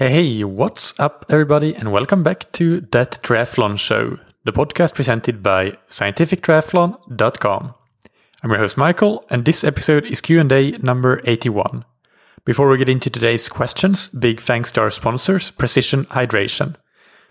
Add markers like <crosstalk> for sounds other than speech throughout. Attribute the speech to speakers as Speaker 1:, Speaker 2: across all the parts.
Speaker 1: Hey, what's up, everybody, and welcome back to That Triathlon Show, the podcast presented by scientifictriathlon.com. I'm your host Michael, and this episode is Q&A number 81. Before we get into today's questions, big thanks to our sponsors, Precision Hydration.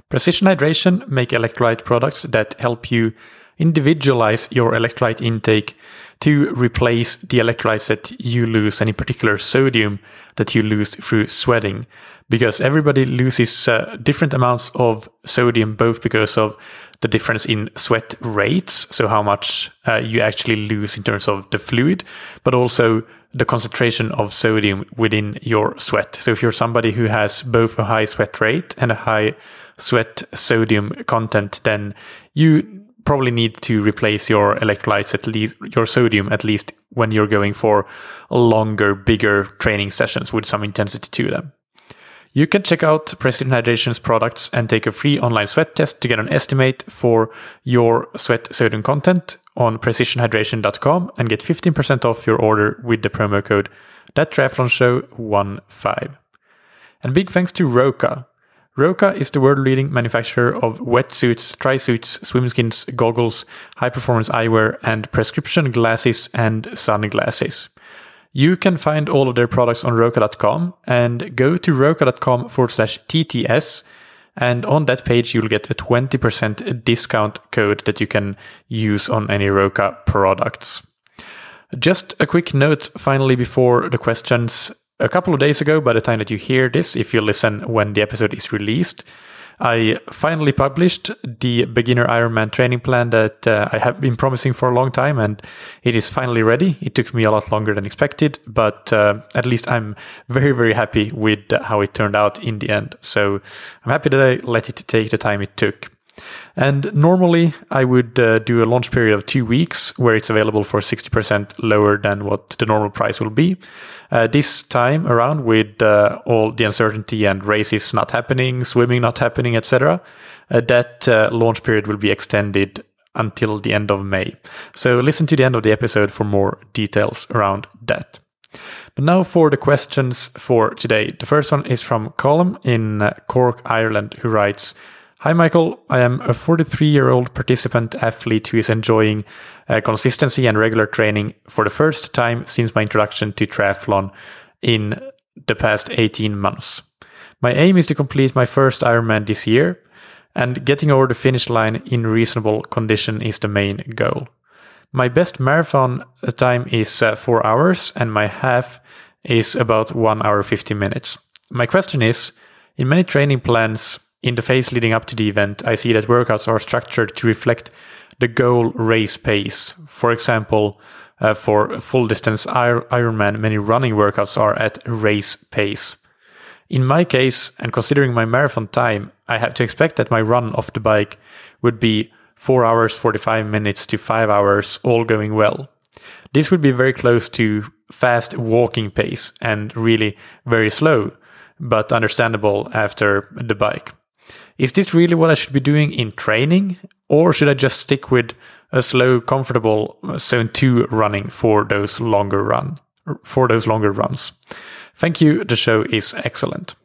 Speaker 1: Precision Hydration make electrolyte products that help you individualize your electrolyte intake to replace the electrolytes that you lose, in particular sodium that you lose through sweating. Because everybody loses uh, different amounts of sodium, both because of the difference in sweat rates, so how much uh, you actually lose in terms of the fluid, but also the concentration of sodium within your sweat. So if you're somebody who has both a high sweat rate and a high sweat sodium content, then you probably need to replace your electrolytes at least your sodium at least when you're going for longer bigger training sessions with some intensity to them. You can check out Precision Hydration's products and take a free online sweat test to get an estimate for your sweat sodium content on precisionhydration.com and get 15% off your order with the promo code that triathlon show 15 and big thanks to roka Roka is the world leading manufacturer of wetsuits, tri-suits, swimskins, goggles, high performance eyewear, and prescription glasses and sunglasses. You can find all of their products on Roka.com and go to Roka.com forward slash TTS. And on that page, you'll get a 20% discount code that you can use on any Roka products. Just a quick note finally before the questions a couple of days ago, by the time that you hear this, if you listen when the episode is released, I finally published the beginner Ironman training plan that uh, I have been promising for a long time, and it is finally ready. It took me a lot longer than expected, but uh, at least I'm very, very happy with how it turned out in the end. So I'm happy that I let it take the time it took. And normally I would uh, do a launch period of two weeks where it's available for 60% lower than what the normal price will be. Uh, this time around, with uh, all the uncertainty and races not happening, swimming not happening, etc., uh, that uh, launch period will be extended until the end of May. So listen to the end of the episode for more details around that. But now for the questions for today. The first one is from Colm in uh, Cork, Ireland, who writes, Hi, Michael. I am a 43 year old participant athlete who is enjoying uh, consistency and regular training for the first time since my introduction to triathlon in the past 18 months. My aim is to complete my first Ironman this year, and getting over the finish line in reasonable condition is the main goal. My best marathon time is uh, 4 hours, and my half is about 1 hour 50 minutes. My question is in many training plans, in the phase leading up to the event, I see that workouts are structured to reflect the goal race pace. For example, uh, for full distance Ironman, many running workouts are at race pace. In my case, and considering my marathon time, I have to expect that my run off the bike would be 4 hours 45 minutes to 5 hours, all going well. This would be very close to fast walking pace and really very slow, but understandable after the bike. Is this really what I should be doing in training? Or should I just stick with a slow, comfortable zone two running for those longer run for those longer runs? Thank you. The show is excellent.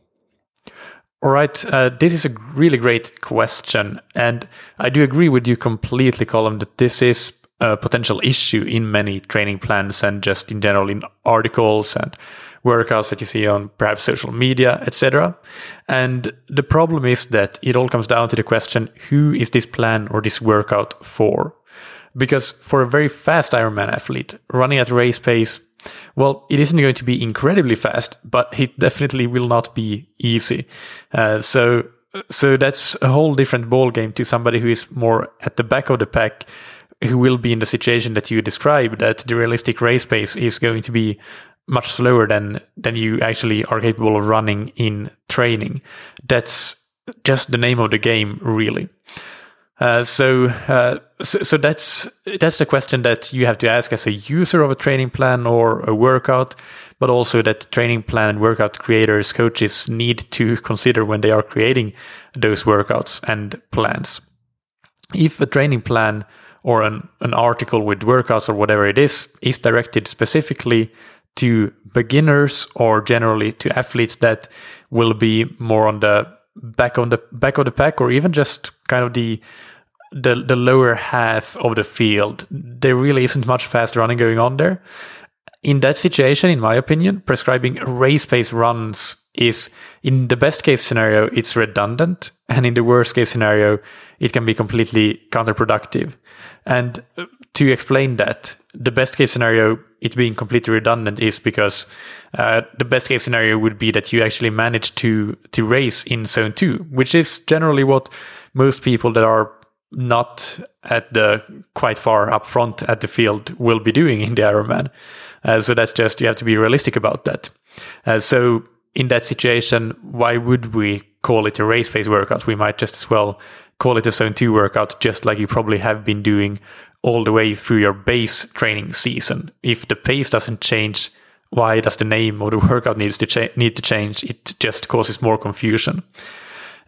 Speaker 1: All right, uh, this is a really great question, and I do agree with you completely, Colin, that this is a potential issue in many training plans and just in general in articles and workouts that you see on perhaps social media, etc. And the problem is that it all comes down to the question who is this plan or this workout for? Because for a very fast Ironman athlete running at race pace, well, it isn't going to be incredibly fast, but it definitely will not be easy. Uh, so, so that's a whole different ball game to somebody who is more at the back of the pack, who will be in the situation that you describe That the realistic race pace is going to be much slower than than you actually are capable of running in training. That's just the name of the game, really. Uh, so, uh, so, so that's that's the question that you have to ask as a user of a training plan or a workout, but also that training plan and workout creators, coaches need to consider when they are creating those workouts and plans. If a training plan or an, an article with workouts or whatever it is is directed specifically to beginners or generally to athletes that will be more on the back on the back of the pack or even just kind of the the the lower half of the field. There really isn't much fast running going on there. In that situation, in my opinion, prescribing race pace runs is in the best case scenario, it's redundant. And in the worst case scenario, it can be completely counterproductive. And uh, to explain that, the best case scenario, it being completely redundant is because uh, the best case scenario would be that you actually manage to, to race in zone two, which is generally what most people that are not at the quite far up front at the field will be doing in the Ironman. Uh, so that's just, you have to be realistic about that. Uh, so in that situation, why would we call it a race phase workout? We might just as well call it a zone two workout, just like you probably have been doing all the way through your base training season. If the pace doesn't change, why does the name of the <laughs> workout needs to cha- need to change? It just causes more confusion.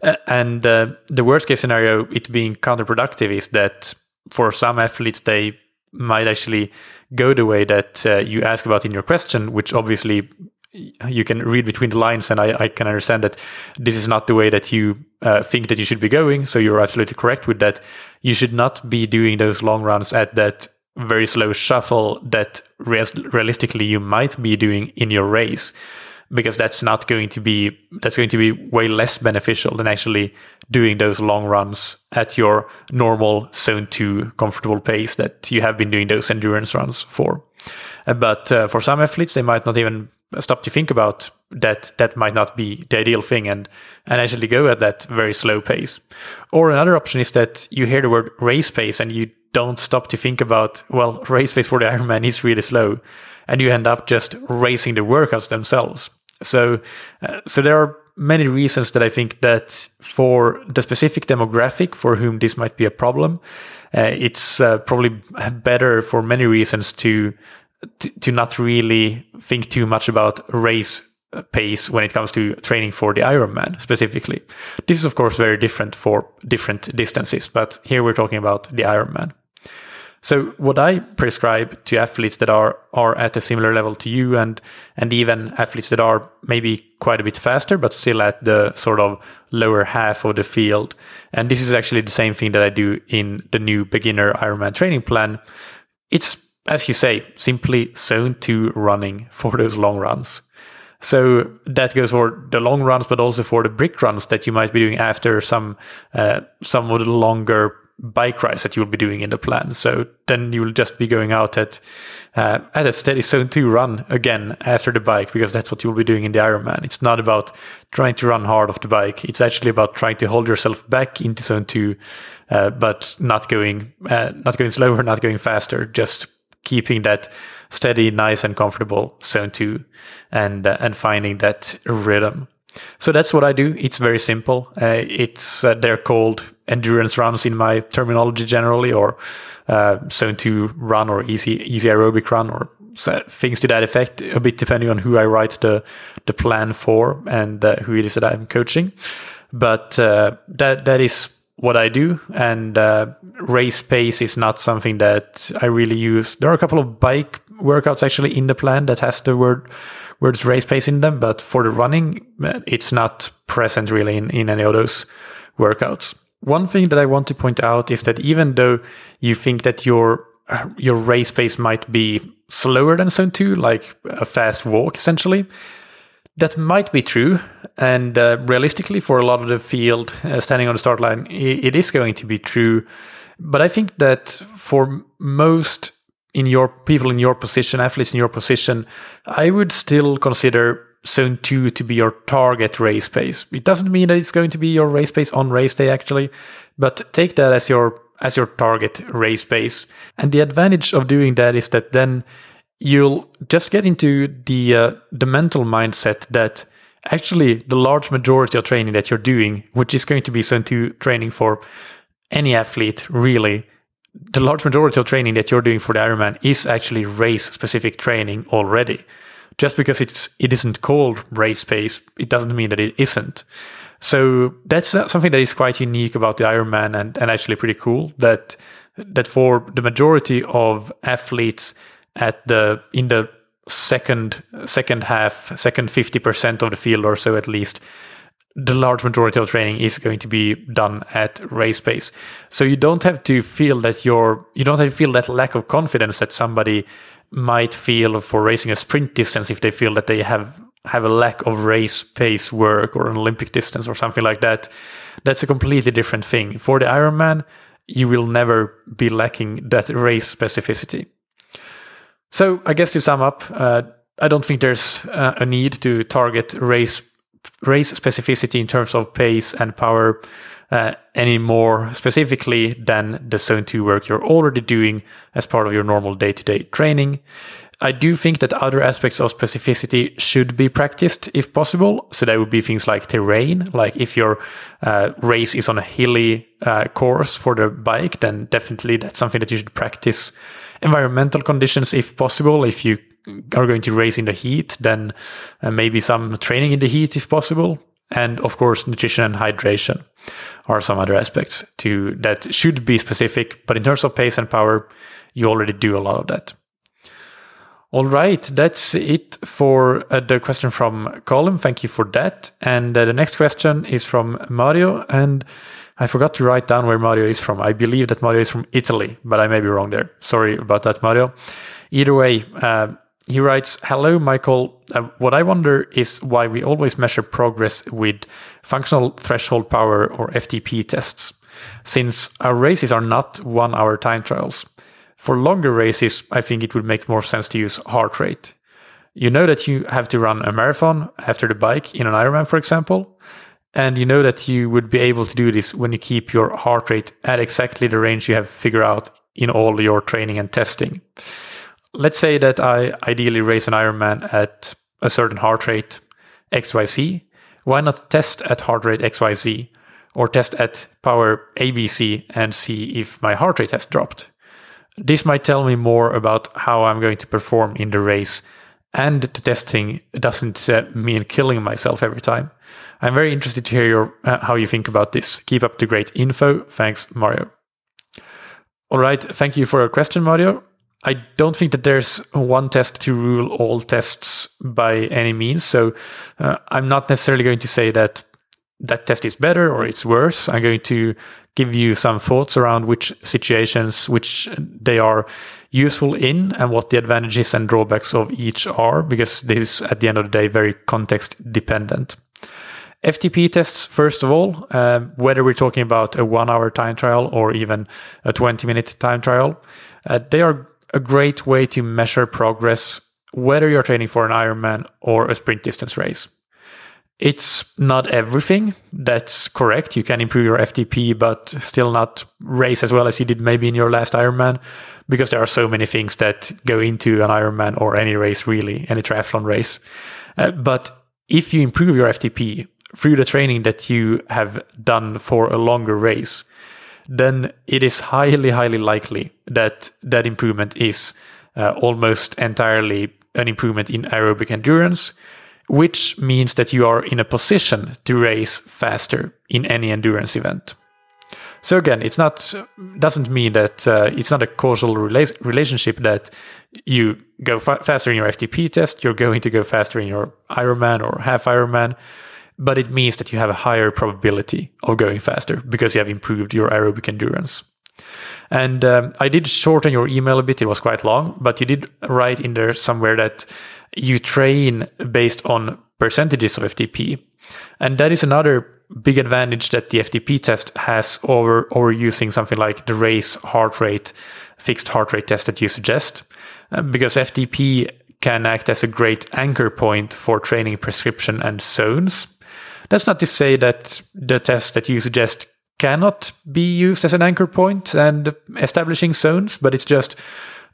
Speaker 1: Uh, and uh, the worst case scenario, it being counterproductive, is that for some athletes they might actually go the way that uh, you ask about in your question, which obviously you can read between the lines, and I, I, can understand that this is not the way that you uh, think that you should be going. So you're absolutely correct with that. You should not be doing those long runs at that very slow shuffle that realistically you might be doing in your race because that's not going to be that's going to be way less beneficial than actually doing those long runs at your normal zone 2 comfortable pace that you have been doing those endurance runs for uh, but uh, for some athletes they might not even stop to think about that that might not be the ideal thing and and actually go at that very slow pace. Or another option is that you hear the word race pace and you don't stop to think about well race pace for the <laughs> ironman is really slow. And you end up just racing the workouts themselves. So uh, so there are many reasons that i think that for the specific demographic for whom this might be a problem uh, it's uh, probably better for many reasons to to, to not really think too much about race pace when it comes to training for the Ironman specifically. This is of course very different for different distances, but here we're talking about the Ironman. So what I prescribe to athletes that are are at a similar level to you and and even athletes that are maybe quite a bit faster but still at the sort of lower half of the field. And this is actually the same thing that I do in the new beginner Ironman training plan. It's as you say, simply zone two running for those long runs. So that goes for the long runs, but also for the brick runs that you might be doing after some uh, some of the longer bike rides that you will be doing in the plan. So then you will just be going out at uh, at a steady zone two run again after the bike because that's what you will be doing in the Ironman. It's not about trying to run hard off the bike. It's actually about trying to hold yourself back into zone two, uh, but not going uh, not going slower, not going faster. Just keeping that steady, nice, and comfortable zone two, and uh, and finding that rhythm. So that's what I do. It's very simple. Uh, it's uh, they're called endurance runs in my terminology generally, or uh, zone two run, or easy easy aerobic run, or things to that effect. A bit depending on who I write the the plan for and uh, who it is that I'm coaching. But uh, that that is what I do, and uh, race pace is not something that I really use. There are a couple of bike workouts actually in the plan that has the word words race pace in them, but for the running, it's not present really in, in any of those workouts. One thing that I want to point out is that even though you think that your your race pace might be slower than zone two, like a fast walk essentially, that might be true, and uh, realistically, for a lot of the field uh, standing on the start line, it, it is going to be true. But I think that for most in your people in your position, athletes in your position, I would still consider zone two to be your target race pace. It doesn't mean that it's going to be your race pace on race day actually, but take that as your as your target race pace. And the advantage of doing that is that then you'll just get into the uh, the mental mindset that actually the large majority of training that you're doing, which is going to be sent to training for any athlete, really, the large majority of training that you're doing for the Ironman is actually race specific training already. Just because it's it isn't called race pace, it doesn't mean that it isn't. So that's uh, something that is quite unique about the Ironman and, and actually pretty cool that that for the majority of athletes at the in the second second half, second fifty percent of the field or so at least, the large majority of training is going to be done at race pace. So you don't have to feel that you're you don't have to feel that lack of confidence that somebody might feel for racing a sprint distance if they feel that they have have a lack of race pace work or an Olympic distance or something like that. That's a completely different thing. For the Ironman, you will never be lacking that race specificity. So I guess to sum up, uh, I don't think there's uh, a need to target race race specificity in terms of pace and power uh, any more specifically than the zone 2 work you're already doing as part of your normal day-to-day training I do think that other aspects of specificity should be practiced if possible. So that would be things like terrain, like if your uh, race is on a hilly uh, course for the bike, then definitely that's something that you should practice. Environmental conditions, if possible, if you are going to race in the heat, then uh, maybe some training in the heat if possible. And of course, nutrition and hydration are some other aspects to that should be specific. But in terms of pace and power, you already do a lot of that. All right, that's it for uh, the question from Colin. Thank you for that. And uh, the next question is from Mario. And I forgot to write down where Mario is from. I believe that Mario is from Italy, but I may be wrong there. Sorry about that, Mario. Either way, uh, he writes Hello, Michael. Uh, what I wonder is why we always measure progress with functional threshold power or FTP tests, since our races are not one hour time trials. For longer races, I think it would make more sense to use heart rate. You know that you have to run a marathon after the bike in an Ironman, for example. And you know that you would be able to do this when you keep your heart rate at exactly the range you have figured out in all your training and testing. Let's say that I ideally race an Ironman at a certain heart rate XYZ. Why not test at heart rate XYZ or test at power ABC and see if my heart rate has dropped? This might tell me more about how I'm going to perform in the race, and the testing doesn't uh, mean killing myself every time. I'm very interested to hear your, uh, how you think about this. Keep up the great info. Thanks, Mario. All right, thank you for your question, Mario. I don't think that there's one test to rule all tests by any means. So uh, I'm not necessarily going to say that that test is better or it's worse. I'm going to give you some thoughts around which situations which they are useful in and what the advantages and drawbacks of each are, because this is at the end of the day very context dependent. FTP tests, first of all, uh, whether we're talking about a one hour time trial or even a 20 minute time trial, uh, they are a great way to measure progress, whether you're training for an Ironman or a sprint distance race. It's not everything. That's correct. You can improve your FTP, but still not race as well as you did maybe in your last Ironman, because there are so many things that go into an Ironman or any race, really, any triathlon race. Uh, but if you improve your FTP through the training that you have done for a longer race, then it is highly, highly likely that that improvement is uh, almost entirely an improvement in aerobic endurance which means that you are in a position to race faster in any endurance event. So again, it's not doesn't mean that uh, it's not a causal rela- relationship that you go fa- faster in your FTP test, you're going to go faster in your Ironman or half Ironman, but it means that you have a higher probability of going faster because you have improved your aerobic endurance. And um, I did shorten your email a bit; it was quite long, but you did write in there somewhere that you train based on percentages of FTP. And that is another big advantage that the FTP test has over, over using something like the race heart rate, fixed heart rate test that you suggest. Uh, because FTP can act as a great anchor point for training prescription and zones. That's not to say that the test that you suggest cannot be used as an anchor point and establishing zones, but it's just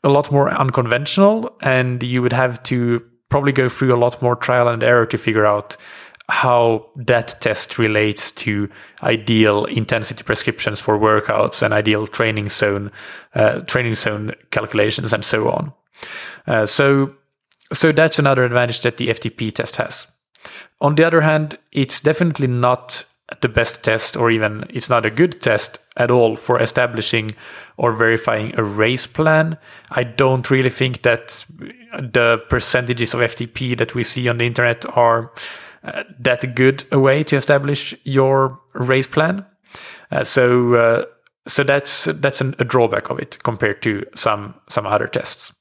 Speaker 1: a lot more unconventional and you would have to probably go through a lot more trial and error to figure out how that test relates to ideal intensity prescriptions for workouts and ideal training zone uh, training zone calculations and so on. Uh, so so that's another advantage that the FTP test has. On the other hand it's definitely not the best test, or even it's not a good test at all for establishing or verifying a race plan. I don't really think that the percentages of FTP that we see on the internet are uh, that good a way to establish your race plan. Uh, so, uh, so that's that's an, a drawback of it compared to some some other tests.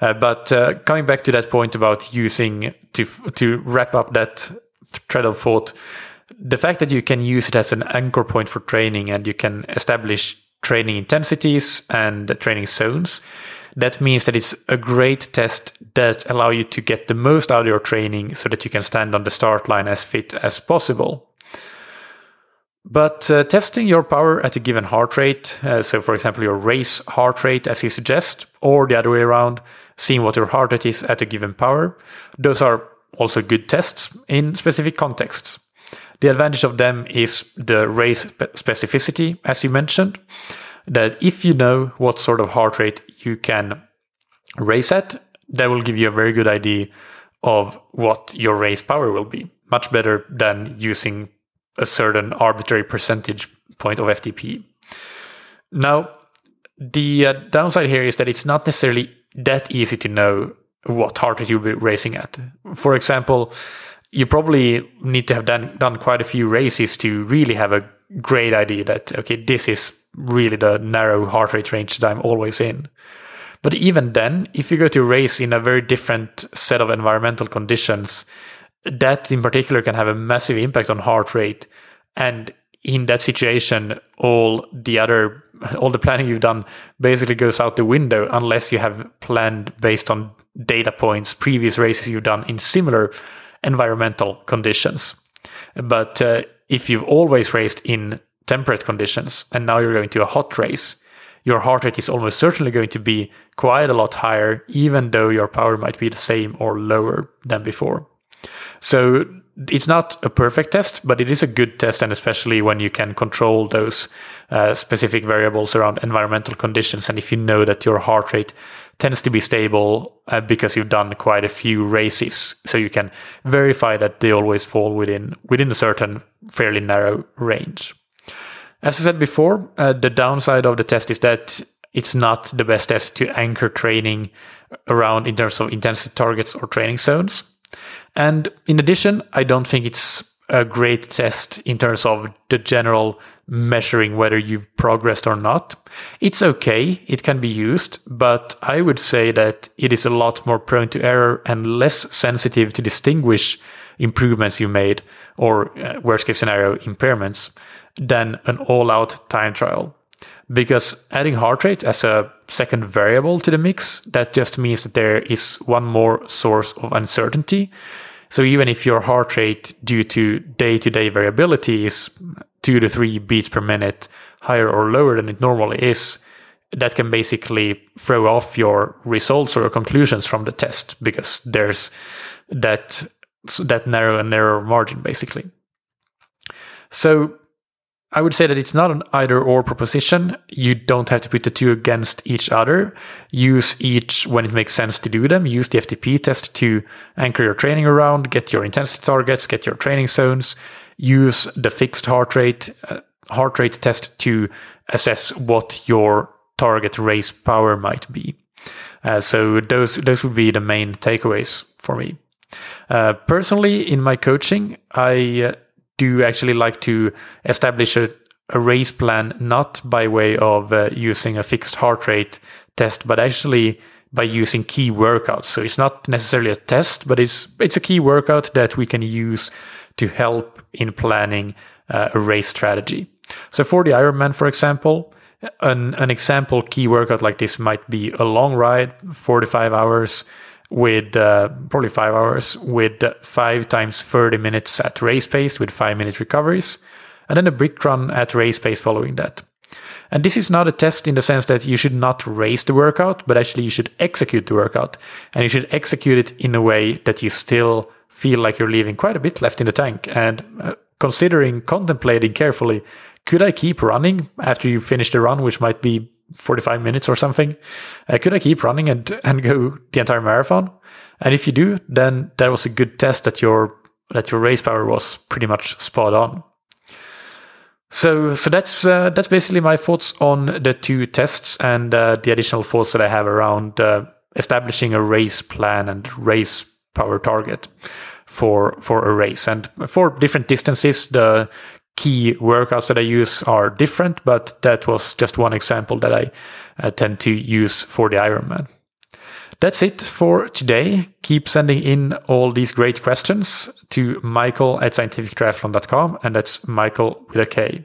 Speaker 1: Uh, but uh, coming back to that point about using to to wrap up that thread of thought, the fact that you can use it as an anchor point for training and you can establish training intensities and training zones, that means that it's a great test that allow you to get the most out of your training so that you can stand on the start line as fit as possible. But uh, testing your power at a given heart rate, uh, so for example, your race heart rate, as you suggest, or the other way around, seeing what your heart rate is at a given power, those are also good tests in specific contexts. The advantage of them is the race specificity, as you mentioned, that if you know what sort of heart rate you can race at, that will give you a very good idea of what your race power will be. Much better than using a certain arbitrary percentage point of FTP. Now, the uh, downside here is that it's not necessarily that easy to know what heart rate you'll be racing at. For example, you probably need to have done, done quite a few races to really have a great idea that, okay, this is really the narrow heart rate range that I'm always in. But even then, if you go to race in a very different set of environmental conditions, that in particular can have a massive impact on heart rate. And in that situation, all the other, <laughs> all the planning you've done basically goes out the window unless you have planned based on data points, previous races you've done in similar environmental conditions. But uh, if you've always raced in temperate conditions and now you're going to a hot race, your heart rate is almost certainly going to be quite a lot higher, even though your power might be the same or lower than before. So it's not a perfect test, but it is a good test, and especially when you can control those uh, specific variables around environmental conditions, and if you know that your heart rate tends to be stable uh, because you've done quite a few races, so you can verify that they always fall within within a certain fairly narrow range. As I said before, uh, the downside of the test is that it's not the best test to anchor training around in terms of intensity targets or training zones. And in addition, I don't think it's a great test in terms of the general measuring whether you've progressed or not. It's okay, it can be used, but I would say that it is a lot more prone to error and less sensitive to distinguish improvements you made or uh, worst case scenario impairments than an all out time trial. Because adding heart rate as a second variable to the mix, that just means that there is one more source of uncertainty. So even if your heart rate due to day to day variability is two to three beats per minute higher or lower than it normally is, that can basically throw off your results or your conclusions from the test because there's that that narrow and narrow margin basically. So I would say that it's not an either or proposition. You don't have to put the two against each other. Use each when it makes sense to do them. Use the FTP test to anchor your training around, get your intensity targets, get your training zones. Use the fixed heart rate uh, heart rate test to assess what your target race power might be. Uh, so those those would be the main takeaways for me. Uh, personally, in my coaching, I do actually like to establish a, a race plan not by way of uh, using a fixed heart rate test, but actually by using key workouts. So it's not necessarily a test, but it's it's a key workout that we can use to help in planning uh, a race strategy. So for the Ironman, for example, an, an example key workout like this might be a long ride, 45 hours, with uh, probably five hours with five times 30 minutes at race pace with five minute recoveries, and then a brick run at race pace following that. And this is not a test in the sense that you should not race the workout, but actually you should execute the workout. And you should execute it in a way that you still feel like you're leaving quite a bit left in the tank. And uh, considering, contemplating carefully, could I keep running after you finish the run, which might be 45 minutes or something. Uh, could I keep running and, <laughs> and go the entire marathon? And if you do, then that was a good test that your that your race power was pretty much spot on. So, so that's uh, that's basically my thoughts on the two tests and uh, the additional thoughts that I have around uh, establishing a race plan and race power target for for a race. And for different distances, the key workouts that I use are different, but that was just one example that I uh, tend to use for the Ironman. That's it for today. Keep sending in all these great questions to michael at scientifictriathlon.com, and that's Michael with a K.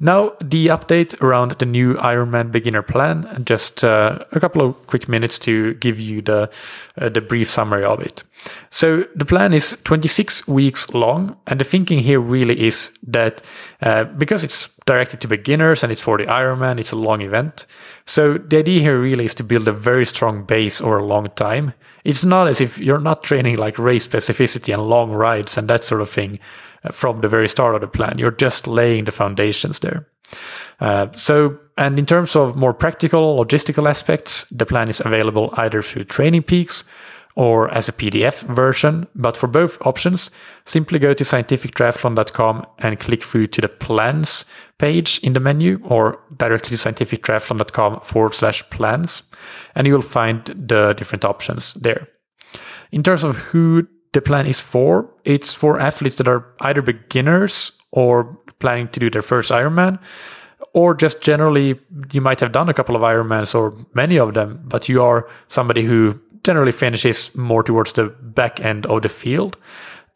Speaker 1: Now, the update around the new Ironman beginner plan, just uh, a couple of quick minutes to give you the, uh, the brief summary of it. So the plan is 26 weeks long, and the thinking here really is that uh, because it's directed to beginners and it's for the Ironman, it's a long event. So the idea here really is to build a very strong base over a long time. It's not as if you're not training like race specificity and long rides and that sort of thing from the very start of the plan. You're just laying the foundations there. Uh, so, and in terms of more practical logistical aspects, the plan is available either through Training Peaks or as a PDF version. But for both options, simply go to scientifictriathlon.com and click through to the plans page in the menu or directly to scientifictriathlon.com forward slash plans. And you'll find the different options there. In terms of who the plan is for, it's for athletes that are either beginners or planning to do their first Ironman or just generally you might have done a couple of Ironmans or many of them, but you are somebody who generally finishes more towards the back end of the field.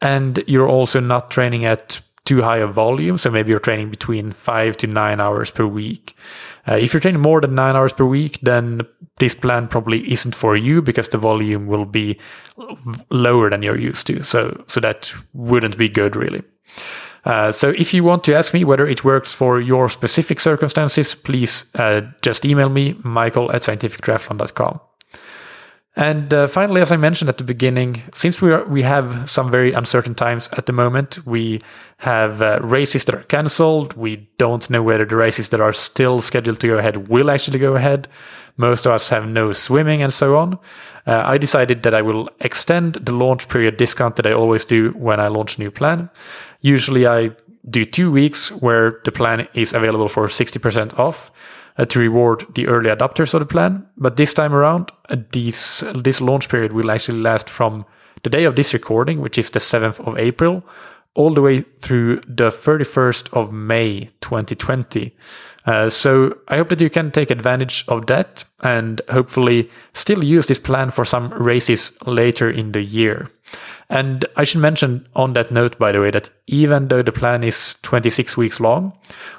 Speaker 1: And you're also not training at too high a volume. So maybe you're training between five to nine hours per week. Uh, if you're training more than nine hours per week, then this plan probably isn't for you because the volume will be lower than you're used to. So, so that wouldn't be good really. Uh, so if you want to ask me whether it works for your specific circumstances, please uh, just email me, michael at scientifictriathlon.com. And uh, finally, as I mentioned at the beginning, since we are, we have some very uncertain times at the moment, we have uh, races that are cancelled. We don't know whether the races that are still scheduled to go ahead will actually go ahead. Most of us have no swimming and so on. Uh, I decided that I will extend the launch period discount that I always do when I launch a new plan. Usually, I do two weeks where the plan is available for 60% off uh, to reward the early adopters of the plan. But this time around, uh, this this launch period will actually last from the day of this recording, which is the 7th of April, all the way through the 31st of May 2020. Uh, so I hope that you can take advantage of that and hopefully still use this plan for some races later in the year. And I should mention on that note, by the way, that even though the plan is 26 weeks long,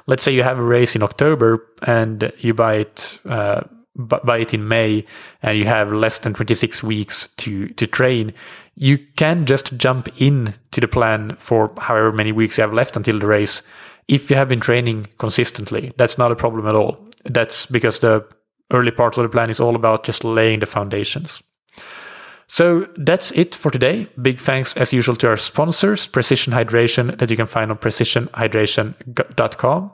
Speaker 1: let's say you have a race in October and you buy it, uh, buy it in May and you have less than 26 weeks to, to train, you can just jump in to the plan for however many weeks you have left until the race. If you have been training consistently, that's not a problem at all. That's because the early part of the plan is all about just laying the foundations. So that's it for today. Big thanks as usual to our sponsors, Precision Hydration, that you can find on precisionhydration.com.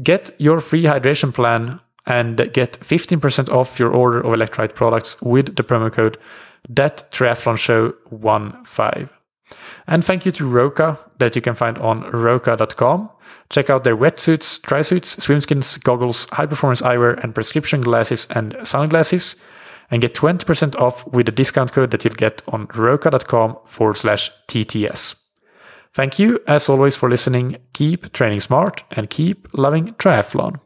Speaker 1: Get your free hydration plan and get 15% off your order of electrolyte products with the promo code that triathlon show 15 and thank you to roka that you can find on roka.com check out their wetsuits trisuits swimskins goggles high performance eyewear and prescription glasses and sunglasses and get 20% off with the discount code that you'll get on roka.com forward slash TTS. Thank you, as always, for listening. Keep training smart and keep loving triathlon.